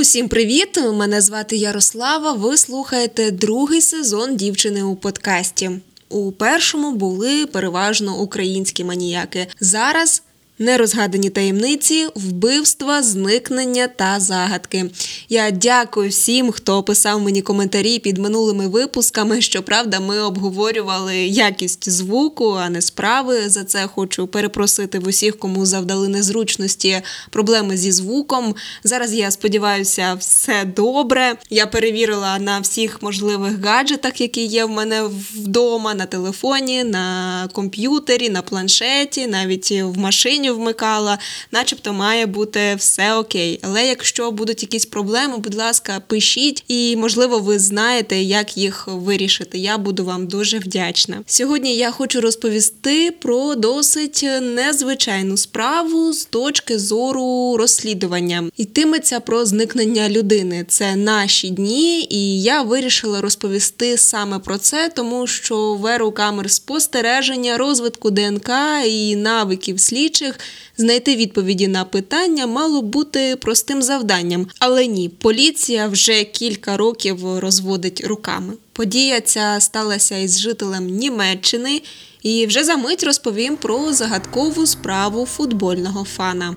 Усім привіт! Мене звати Ярослава. Ви слухаєте другий сезон дівчини у подкасті. У першому були переважно українські маніяки. Зараз нерозгадані таємниці, вбивства, зникнення та загадки. Я дякую всім, хто писав мені коментарі під минулими випусками. Щоправда, ми обговорювали якість звуку, а не справи. За це хочу перепросити в усіх, кому завдали незручності проблеми зі звуком. Зараз я сподіваюся, все добре. Я перевірила на всіх можливих гаджетах, які є в мене вдома, на телефоні, на комп'ютері, на планшеті, навіть в машині вмикала, начебто має бути все окей. Але якщо будуть якісь проблеми, будь ласка, пишіть, і можливо, ви знаєте, як їх вирішити. Я буду вам дуже вдячна. Сьогодні я хочу розповісти про досить незвичайну справу з точки зору розслідування. Йтиметься про зникнення людини. Це наші дні, і я вирішила розповісти саме про це, тому що в еру камер спостереження, розвитку ДНК і навиків слідчих знайти відповіді на питання мало бути простим завданням, але ні, поліція вже кілька років розводить руками. Подія ця сталася із жителем Німеччини, і вже за мить розповім про загадкову справу футбольного фана.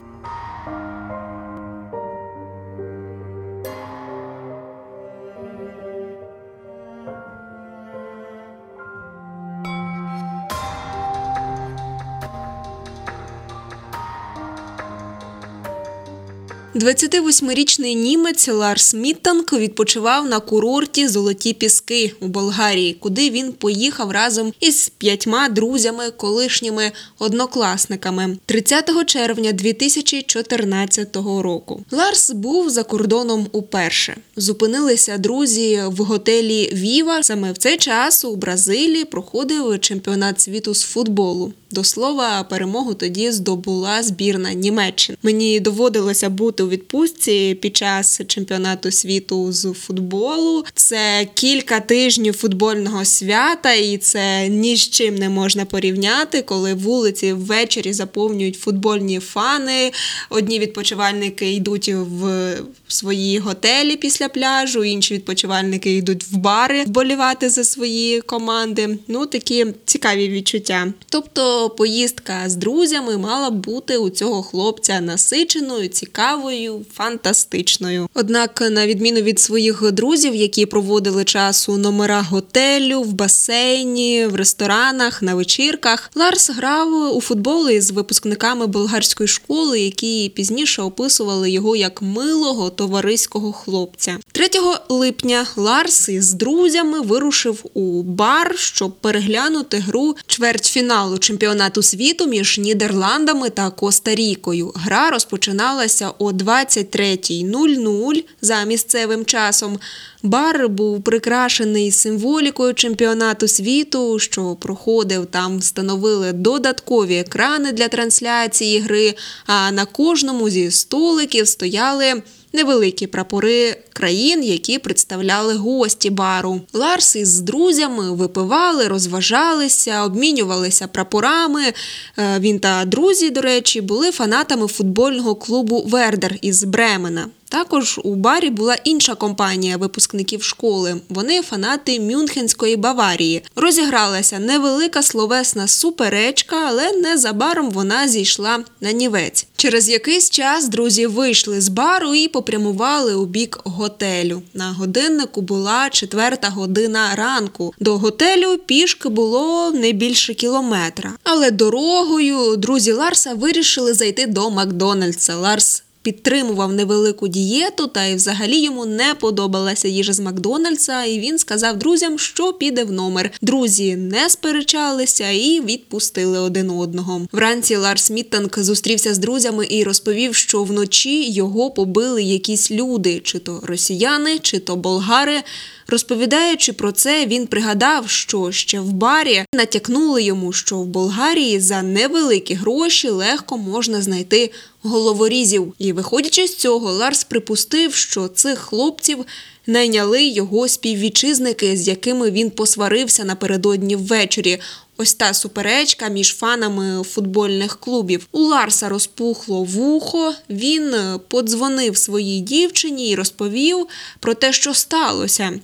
28-річний німець Ларс Міттанк відпочивав на курорті Золоті Піски у Болгарії, куди він поїхав разом із п'ятьма друзями, колишніми однокласниками 30 червня 2014 року. Ларс був за кордоном уперше. Зупинилися друзі в готелі Віва. Саме в цей час у Бразилії проходив чемпіонат світу з футболу. До слова, перемогу тоді здобула збірна Німеччини. Мені доводилося бути у відпустці під час чемпіонату світу з футболу. Це кілька тижнів футбольного свята, і це ні з чим не можна порівняти, коли вулиці ввечері заповнюють футбольні фани. Одні відпочивальники йдуть в свої готелі після пляжу, інші відпочивальники йдуть в бари вболівати за свої команди. Ну такі цікаві відчуття. Тобто поїздка з друзями мала бути у цього хлопця насиченою, цікавою, фантастичною. Однак, на відміну від своїх друзів, які проводили час у номерах готелю, в басейні, в ресторанах, на вечірках, Ларс грав у футбол із випускниками болгарської школи, які пізніше описували його як милого товариського хлопця. 3 липня Ларс із друзями вирушив у бар, щоб переглянути гру чвертьфіналу чемпіонату чемпіонату світу між Нідерландами та Коста-Рікою. Гра розпочиналася о 23.00 за місцевим часом. Бар був прикрашений символікою чемпіонату світу, що проходив там, встановили додаткові екрани для трансляції гри. А на кожному зі столиків стояли невеликі прапори країн, які представляли гості бару. Ларс із друзями випивали, розважалися, обмінювалися прапорами. Е, він та друзі, до речі, були фанатами футбольного клубу Вердер із Бремена. Також у барі була інша компанія випускників школи. Вони фанати Мюнхенської Баварії. Розігралася невелика словесна суперечка, але незабаром вона зійшла на нівець. Через якийсь час друзі вийшли з бару і попрямували у бік готелю. На годиннику була четверта година ранку. До готелю пішки було не більше кілометра. Але дорогою друзі Ларса вирішили зайти до Макдональдса. Ларс підтримував невелику дієту, та й взагалі йому не подобалася їжа з Макдональдса, і він сказав друзям, що піде в номер. Друзі не сперечалися і відпустили один одного. Вранці Ларс Міттанк зустрівся з друзями і розповів, що вночі його побили якісь люди, чи то росіяни, чи то болгари. Розповідаючи про це, він пригадав, що ще в барі натякнули йому, що в Болгарії за невеликі гроші легко можна знайти головорізів. І, виходячи з цього, Ларс припустив, що цих хлопців найняли його співвітчизники, з якими він посварився напередодні ввечері. Ось та суперечка між фанами футбольних клубів. У Ларса розпухло вухо. Він е, подзвонив своїй дівчині і розповів про те, що сталося.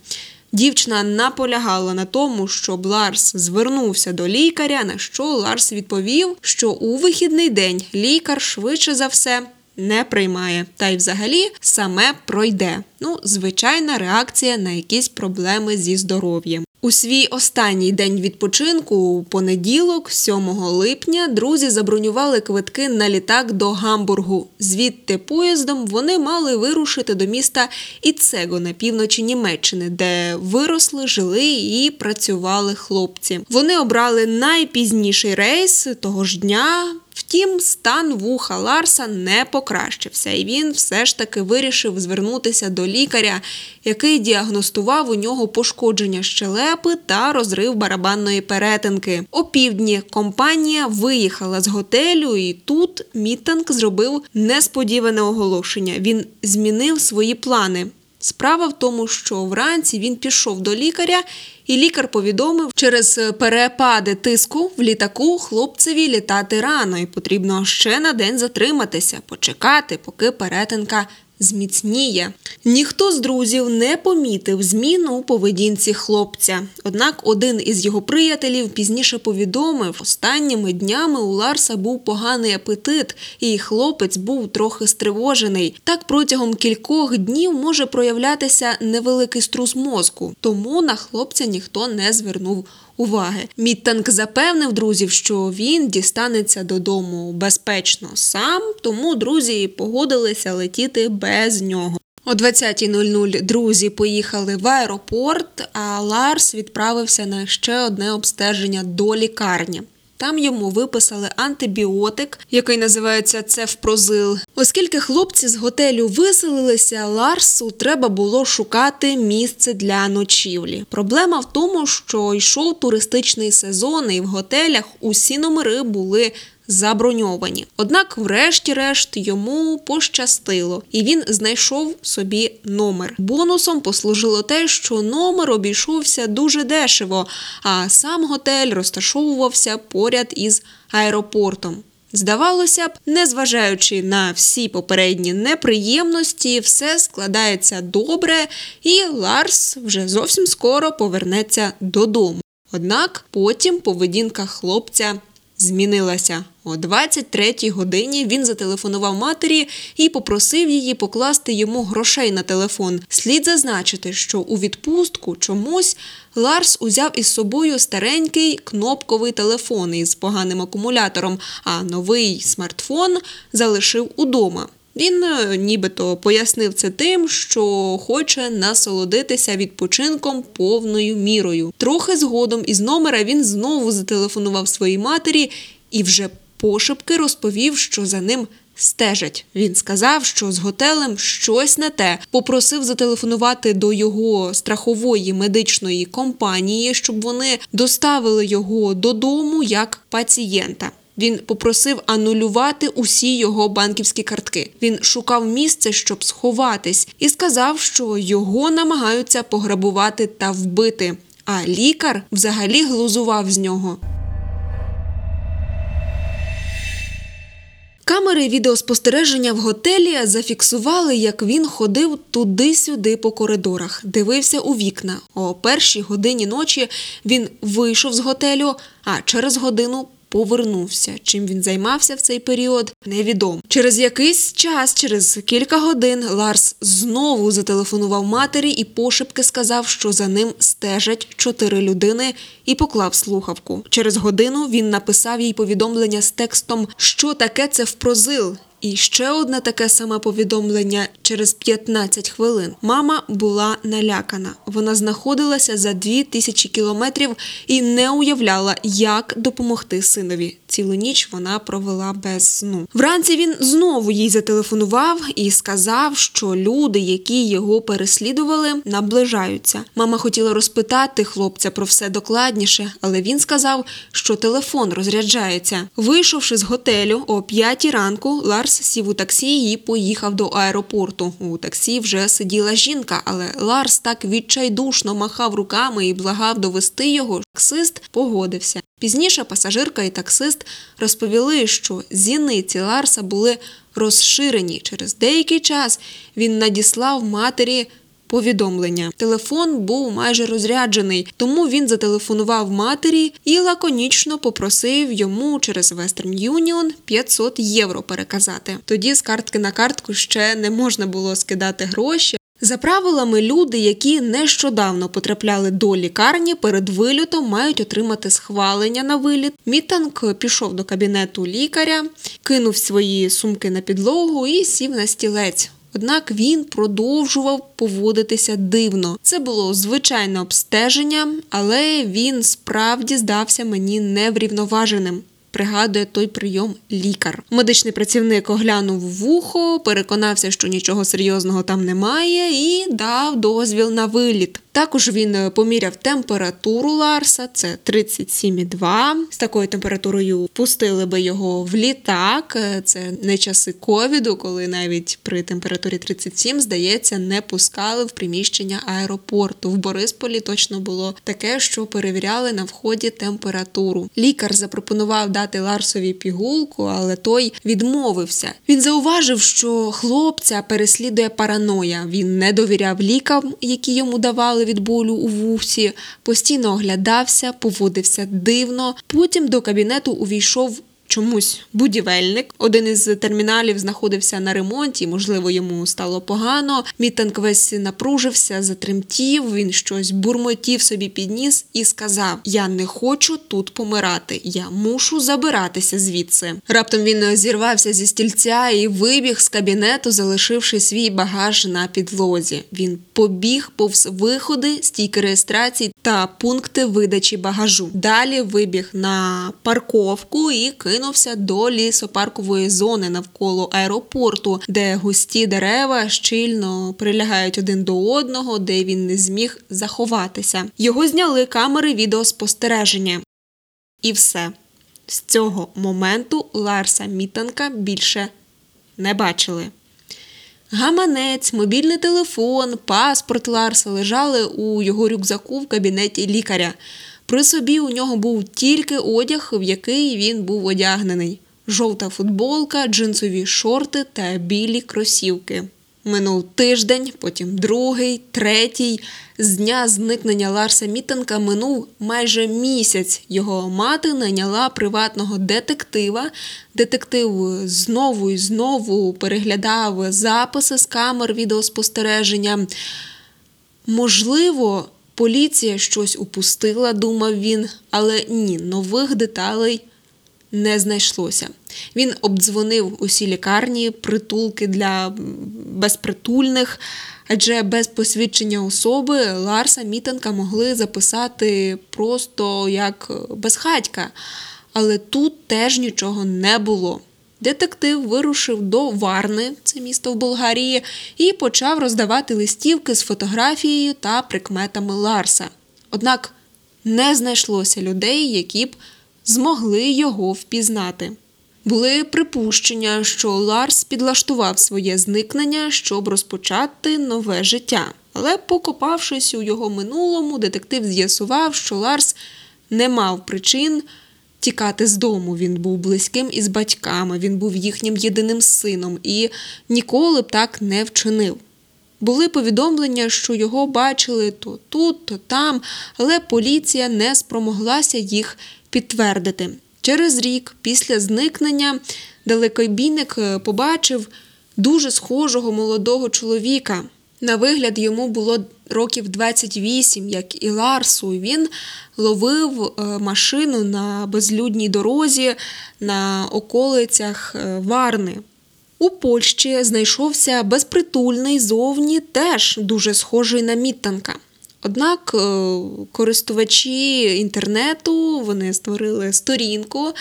Дівчина наполягала на тому, щоб Ларс звернувся до лікаря, на що Ларс відповів, що у вихідний день лікар швидше за все не приймає, та й взагалі саме пройде. Ну, звичайна реакція на якісь проблеми зі здоров'ям. У свій останній день відпочинку, у понеділок, 7 липня, друзі забронювали квитки на літак до Гамбургу. Звідти поїздом вони мали вирушити до міста Іцего на півночі Німеччини, де виросли, жили і працювали хлопці. Вони обрали найпізніший рейс того ж дня. Втім, стан вуха Ларса не покращився, і він все ж таки вирішив звернутися до лікаря, який діагностував у нього пошкодження щелепи та розрив барабанної перетинки. О півдні компанія виїхала з готелю, і тут Міттанг зробив несподіване оголошення. Він змінив свої плани. Справа в тому, що вранці він пішов до лікаря, і лікар повідомив, через перепади тиску в літаку хлопцеві літати рано, і потрібно ще на день затриматися, почекати, поки перетинка зміцніє. Ніхто з друзів не помітив зміну у поведінці хлопця. Однак один із його приятелів пізніше повідомив, останніми днями у Ларса був поганий апетит, і хлопець був трохи стривожений. Так протягом кількох днів може проявлятися невеликий струс мозку, тому на хлопця ніхто не звернув уваги. Міттанк запевнив друзів, що він дістанеться додому безпечно сам, тому друзі погодилися летіти без нього. О 20.00 друзі поїхали в аеропорт, а Ларс відправився на ще одне обстеження до лікарні. Там йому виписали антибіотик, який називається цефпрозил. Оскільки хлопці з готелю виселилися, Ларсу треба було шукати місце для ночівлі. Проблема в тому, що йшов туристичний сезон, і в готелях усі номери були заброньовані. Однак, врешті-решт, йому пощастило, і він знайшов собі номер. Бонусом послужило те, що номер обійшовся дуже дешево, а сам готель розташовувався поряд із аеропортом. Здавалося б, незважаючи на всі попередні неприємності, все складається добре, і Ларс вже зовсім скоро повернеться додому. Однак потім поведінка хлопця змінилася. О 23-й годині він зателефонував матері і попросив її покласти йому грошей на телефон. Слід зазначити, що у відпустку чомусь Ларс узяв із собою старенький кнопковий телефон із поганим акумулятором, а новий смартфон залишив удома. Він е, нібито пояснив це тим, що хоче насолодитися відпочинком повною мірою. Трохи згодом із номера він знову зателефонував своїй матері і вже пошепки розповів, що за ним. Стежать. Він сказав, що з готелем щось не те. Попросив зателефонувати до його страхової медичної компанії, щоб вони доставили його додому як пацієнта. Він попросив анулювати усі його банківські картки. Він шукав місце, щоб сховатись, і сказав, що його намагаються пограбувати та вбити. А лікар взагалі глузував з нього. Камери відеоспостереження в готелі зафіксували, як він ходив туди-сюди по коридорах, дивився у вікна. О першій годині ночі він вийшов з готелю, а через годину повернувся. Чим він займався в цей період, невідомо. Через якийсь час, через кілька годин, Ларс знову зателефонував матері і пошепки сказав, що за ним стежать чотири людини, і поклав слухавку. Через годину він написав їй повідомлення з текстом, що таке це впрозил. І ще одне таке саме повідомлення через 15 хвилин. Мама була налякана. Вона знаходилася за дві тисячі кілометрів і не уявляла, як допомогти синові. Цілу ніч вона провела без сну. Вранці він знову їй зателефонував і сказав, що люди, які його переслідували, наближаються. Мама хотіла розпитати хлопця про все докладніше, але він сказав, що телефон розряджається. Вийшовши з готелю о п'ятій ранку, Ларс Ларс сів у таксі і поїхав до аеропорту. У таксі вже сиділа жінка, але Ларс так відчайдушно махав руками і благав довезти його. Таксист погодився. Пізніше пасажирка і таксист розповіли, що зіниці Ларса були розширені. Через деякий час він надіслав матері повідомлення. Телефон був майже розряджений, тому він зателефонував матері і лаконічно попросив йому через Western Union 500 євро переказати. Тоді з картки на картку ще не можна було скидати гроші. За правилами, люди, які нещодавно потрапляли до лікарні, перед вильотом мають отримати схвалення на виліт. Мітанг пішов до кабінету лікаря, кинув свої сумки на підлогу і сів на стілець. Однак він продовжував поводитися дивно. Це було звичайне обстеження, але він справді здався мені неврівноваженим. Пригадує той прийом лікар. Медичний працівник оглянув вухо, переконався, що нічого серйозного там немає, і дав дозвіл на виліт. Також він е, поміряв температуру Ларса, це 37,2. З такою температурою пустили би його в літак. Е, це не часи ковіду, коли навіть при температурі 37, здається, не пускали в приміщення аеропорту. В Борисполі точно було таке, що перевіряли на вході температуру. Лікар запропонував дати Ларсові пігулку, але той відмовився. Він зауважив, що хлопця переслідує параноя. Він не довіряв лікам, які йому давали від болю у вусі, постійно оглядався, поводився дивно. Потім до кабінету увійшов чомусь будівельник. Один із терміналів знаходився на ремонті, можливо, йому стало погано. Мітанг весь напружився, затремтів. Він щось бурмотів собі підніс і сказав: Я не хочу тут помирати, я мушу забиратися звідси. Раптом він зірвався зі стільця і вибіг з кабінету, залишивши свій багаж на підлозі. Він побіг повз виходи, стійки реєстрації та пункти видачі багажу. Далі вибіг на парковку і кинув кинувся до лісопаркової зони навколо аеропорту, де густі дерева щільно прилягають один до одного, де він не зміг заховатися. Його зняли камери відеоспостереження. І все. З цього моменту Ларса Мітанка більше не бачили. Гаманець, мобільний телефон, паспорт Ларса лежали у його рюкзаку в кабінеті лікаря. При собі у нього був тільки одяг, в який він був одягнений: жовта футболка, джинсові шорти та білі кросівки. Минув тиждень, потім другий, третій. З дня зникнення Ларса Мітенка минув майже місяць. Його мати найняла приватного детектива. Детектив знову і знову переглядав записи з камер відеоспостереження. Можливо, Поліція щось упустила, думав він, але ні, нових деталей не знайшлося. Він обдзвонив усі лікарні, притулки для безпритульних, адже без посвідчення особи Ларса Мітенка могли записати просто як безхатька. Але тут теж нічого не було. Детектив вирушив до Варни, це місто в Болгарії, і почав роздавати листівки з фотографією та прикметами Ларса. Однак не знайшлося людей, які б змогли його впізнати. Були припущення, що Ларс підлаштував своє зникнення, щоб розпочати нове життя. Але, покопавшись у його минулому, детектив з'ясував, що Ларс не мав причин тікати з дому. Він був близьким із батьками, він був їхнім єдиним сином і ніколи б так не вчинив. Були повідомлення, що його бачили то тут, то там, але поліція не спромоглася їх підтвердити. Через рік, після зникнення, далекобійник е, побачив дуже схожого молодого чоловіка. На вигляд йому було років 28, як і Ларсу. Він ловив е, машину на безлюдній дорозі на околицях е, Варни. У Польщі знайшовся безпритульний зовні теж дуже схожий на Міттанка. Однак е, користувачі інтернету вони створили сторінку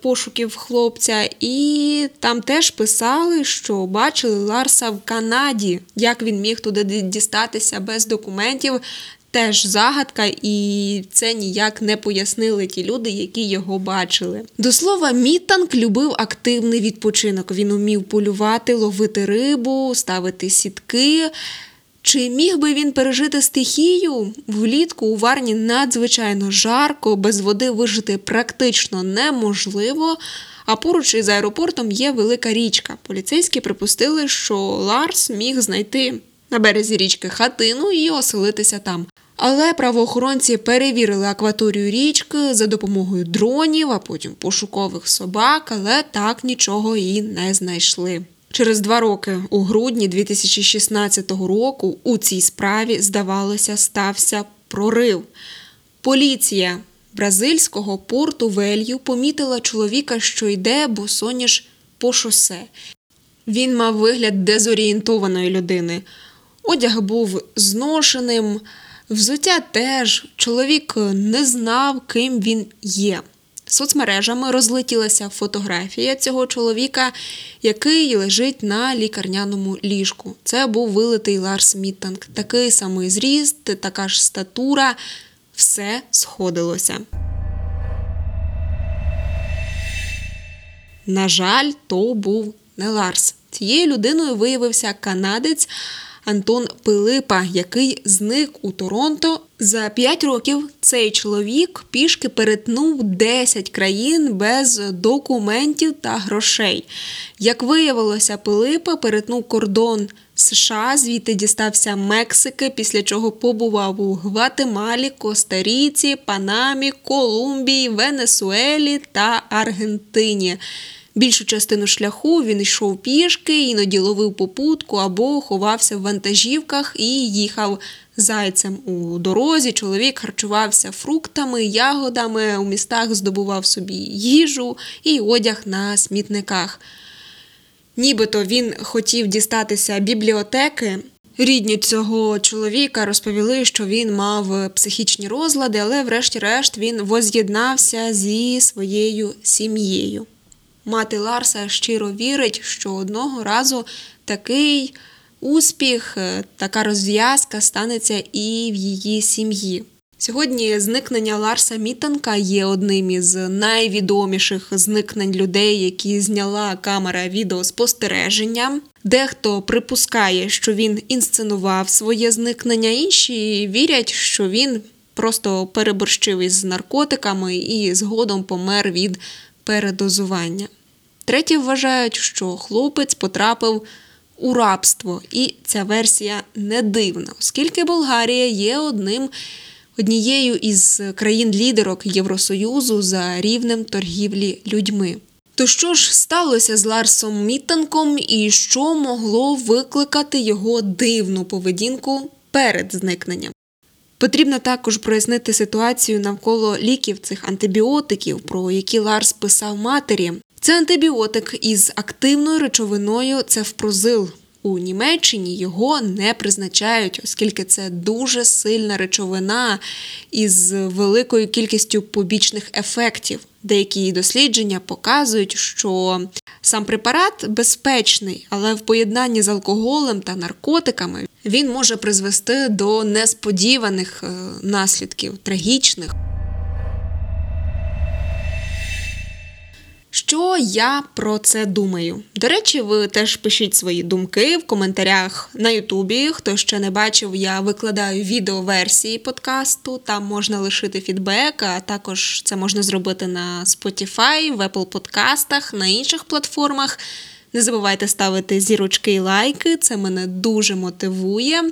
пошуків хлопця, і там теж писали, що бачили Ларса в Канаді, як він міг туди дістатися без документів. теж загадка, і це ніяк не пояснили ті люди, які його бачили. До слова, Мітанг любив активний відпочинок. Він умів полювати, ловити рибу, ставити сітки. Чи міг би він пережити стихію? Влітку у Варні надзвичайно жарко, без води вижити практично неможливо. А поруч із аеропортом є велика річка. Поліцейські припустили, що Ларс міг знайти на березі річки хатину і оселитися там. Але правоохоронці перевірили акваторію річки за допомогою дронів, а потім пошукових собак, але так нічого і не знайшли. Через два роки, у грудні 2016 року, у цій справі, здавалося, стався прорив. Поліція бразильського порту Велью помітила чоловіка, що йде босоніж по шосе. Він мав вигляд дезорієнтованої людини. Одяг був зношеним, взуття теж. Чоловік не знав, ким він є. Соцмережами розлетілася фотографія цього чоловіка, який лежить на лікарняному ліжку. Це був вилитий Ларс Міттанг. Такий самий зріст, така ж статура, все сходилося. На жаль, то був не Ларс. Цією людиною виявився канадець Антон Пилипа, який зник у Торонто. За п'ять років цей чоловік пішки перетнув 10 країн без документів та грошей. Як виявилося, Пилипа перетнув кордон США, звідти дістався Мексики, після чого побував у Гватемалі, Коста-Ріці, Панамі, Колумбії, Венесуелі та Аргентині. Більшу частину шляху він йшов пішки, іноді ловив попутку або ховався в вантажівках і їхав зайцем у дорозі. Чоловік харчувався фруктами, ягодами, у містах здобував собі їжу і одяг на смітниках. Нібито він хотів дістатися бібліотеки. Рідні цього чоловіка розповіли, що він мав психічні розлади, але, врешті-решт, він воз'єднався зі своєю сім'єю. Мати Ларса щиро вірить, що одного разу такий успіх, е, така розв'язка станеться і в її сім'ї. Сьогодні зникнення Ларса Мітанка є одним із найвідоміших зникнень людей, які зняла камера відеоспостереження. Дехто припускає, що він інсценував своє зникнення, інші вірять, що він просто переборщив із наркотиками і згодом помер від передозування. Треті вважають, що хлопець потрапив у рабство, і ця версія не дивна, оскільки Болгарія є одним. Однією із країн-лідерок Євросоюзу за рівнем торгівлі людьми. То що ж сталося з Ларсом Міттанком і що могло викликати його дивну поведінку перед зникненням? Потрібно також прояснити ситуацію навколо ліків цих антибіотиків, про які Ларс писав матері. Це антибіотик із активною речовиною цефпрозил. У Німеччині його не призначають, оскільки це дуже сильна речовина із великою кількістю побічних ефектів. Деякі дослідження показують, що сам препарат безпечний, але в поєднанні з алкоголем та наркотиками він може призвести до несподіваних е, наслідків, трагічних. Що я про це думаю? До речі, ви теж пишіть свої думки в коментарях на Ютубі. Хто ще не бачив, я викладаю відеоверсії подкасту. Там можна лишити фідбек, а також це можна зробити на Spotify, в Apple подкастах, на інших платформах. Не забувайте ставити зірочки і лайки, це мене дуже мотивує.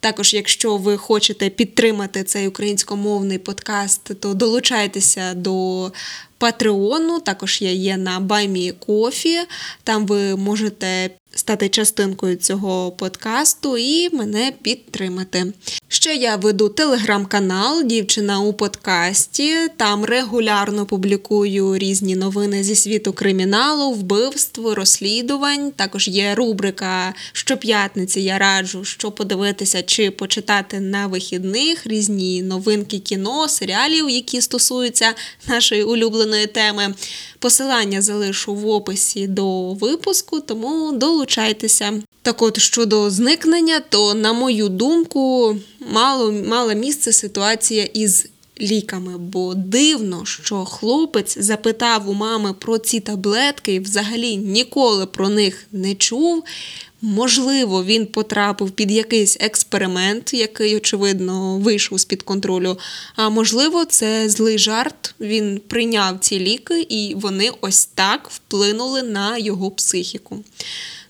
Також, якщо ви хочете підтримати цей українськомовний подкаст, то долучайтеся до Патреону. Також я є на Баймі Кофі. Там ви можете стати частинкою цього подкасту і мене підтримати. Ще я веду телеграм-канал Дівчина у подкасті. Там регулярно публікую різні новини зі світу криміналу, вбивств, розслідувань. Також є рубрика щоп'ятниці. Я раджу, що подивитися чи почитати на вихідних різні новинки кіно, серіалів, які стосуються нашої улюбленої улюбленої теми. Посилання залишу в описі до випуску, тому долучайтеся. Так от щодо зникнення, то, на мою думку, мало мала місце ситуація із ліками, бо дивно, що хлопець запитав у мами про ці таблетки і взагалі ніколи про них не чув. Можливо, він потрапив під якийсь експеримент, який, очевидно, вийшов з-під контролю. А можливо, це злий жарт. Він прийняв ці ліки, і вони ось так вплинули на його психіку.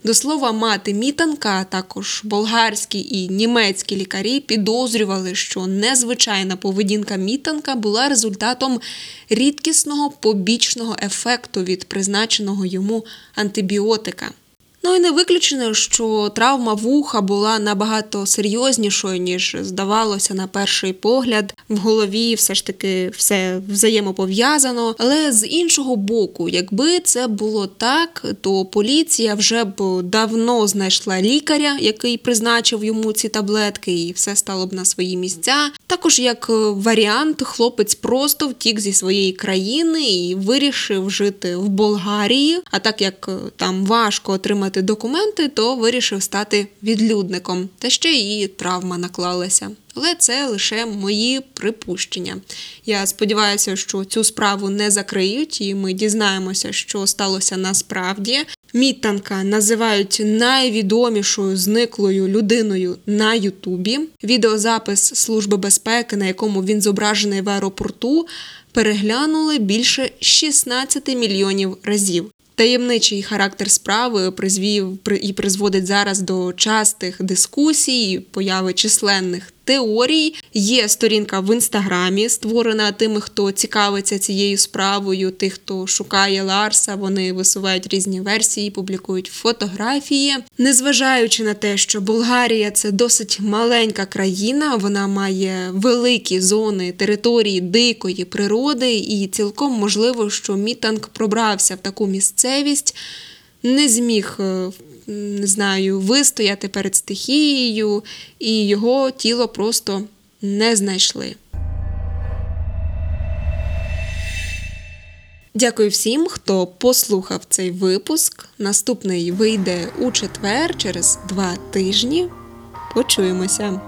До слова, мати мітанка, а також болгарські і німецькі лікарі підозрювали, що незвичайна поведінка мітанка була результатом рідкісного побічного ефекту від призначеного йому антибіотика. Ну і не виключено, що травма вуха була набагато серйознішою, ніж здавалося на перший погляд. В голові все ж таки все взаємопов'язано. Але з іншого боку, якби це було так, то поліція вже б давно знайшла лікаря, який призначив йому ці таблетки, і все стало б на свої місця. Також як варіант, хлопець просто втік зі своєї країни і вирішив жити в Болгарії. А так як там важко отримати отримати документи, то вирішив стати відлюдником, та ще і травма наклалася. Але це лише мої припущення. Я сподіваюся, що цю справу не закриють, і ми дізнаємося, що сталося насправді. Мітанка називають найвідомішою зниклою людиною на Ютубі. Відеозапис Служби безпеки, на якому він зображений в аеропорту, переглянули більше 16 мільйонів разів. Таємничий характер справи призвів і призводить зараз до частих дискусій, появи численних теорій. Є сторінка в інстаграмі, створена тими, хто цікавиться цією справою, тих, хто шукає Ларса. Вони висувають різні версії, публікують фотографії. Незважаючи на те, що Болгарія це досить маленька країна, вона має великі зони території дикої природи, і цілком можливо, що Мітанг пробрався в таку місцевість. Не зміг е, не знаю, вистояти перед стихією, і його тіло просто не знайшли. Дякую всім, хто послухав цей випуск. Наступний вийде у четвер через два тижні. Почуємося.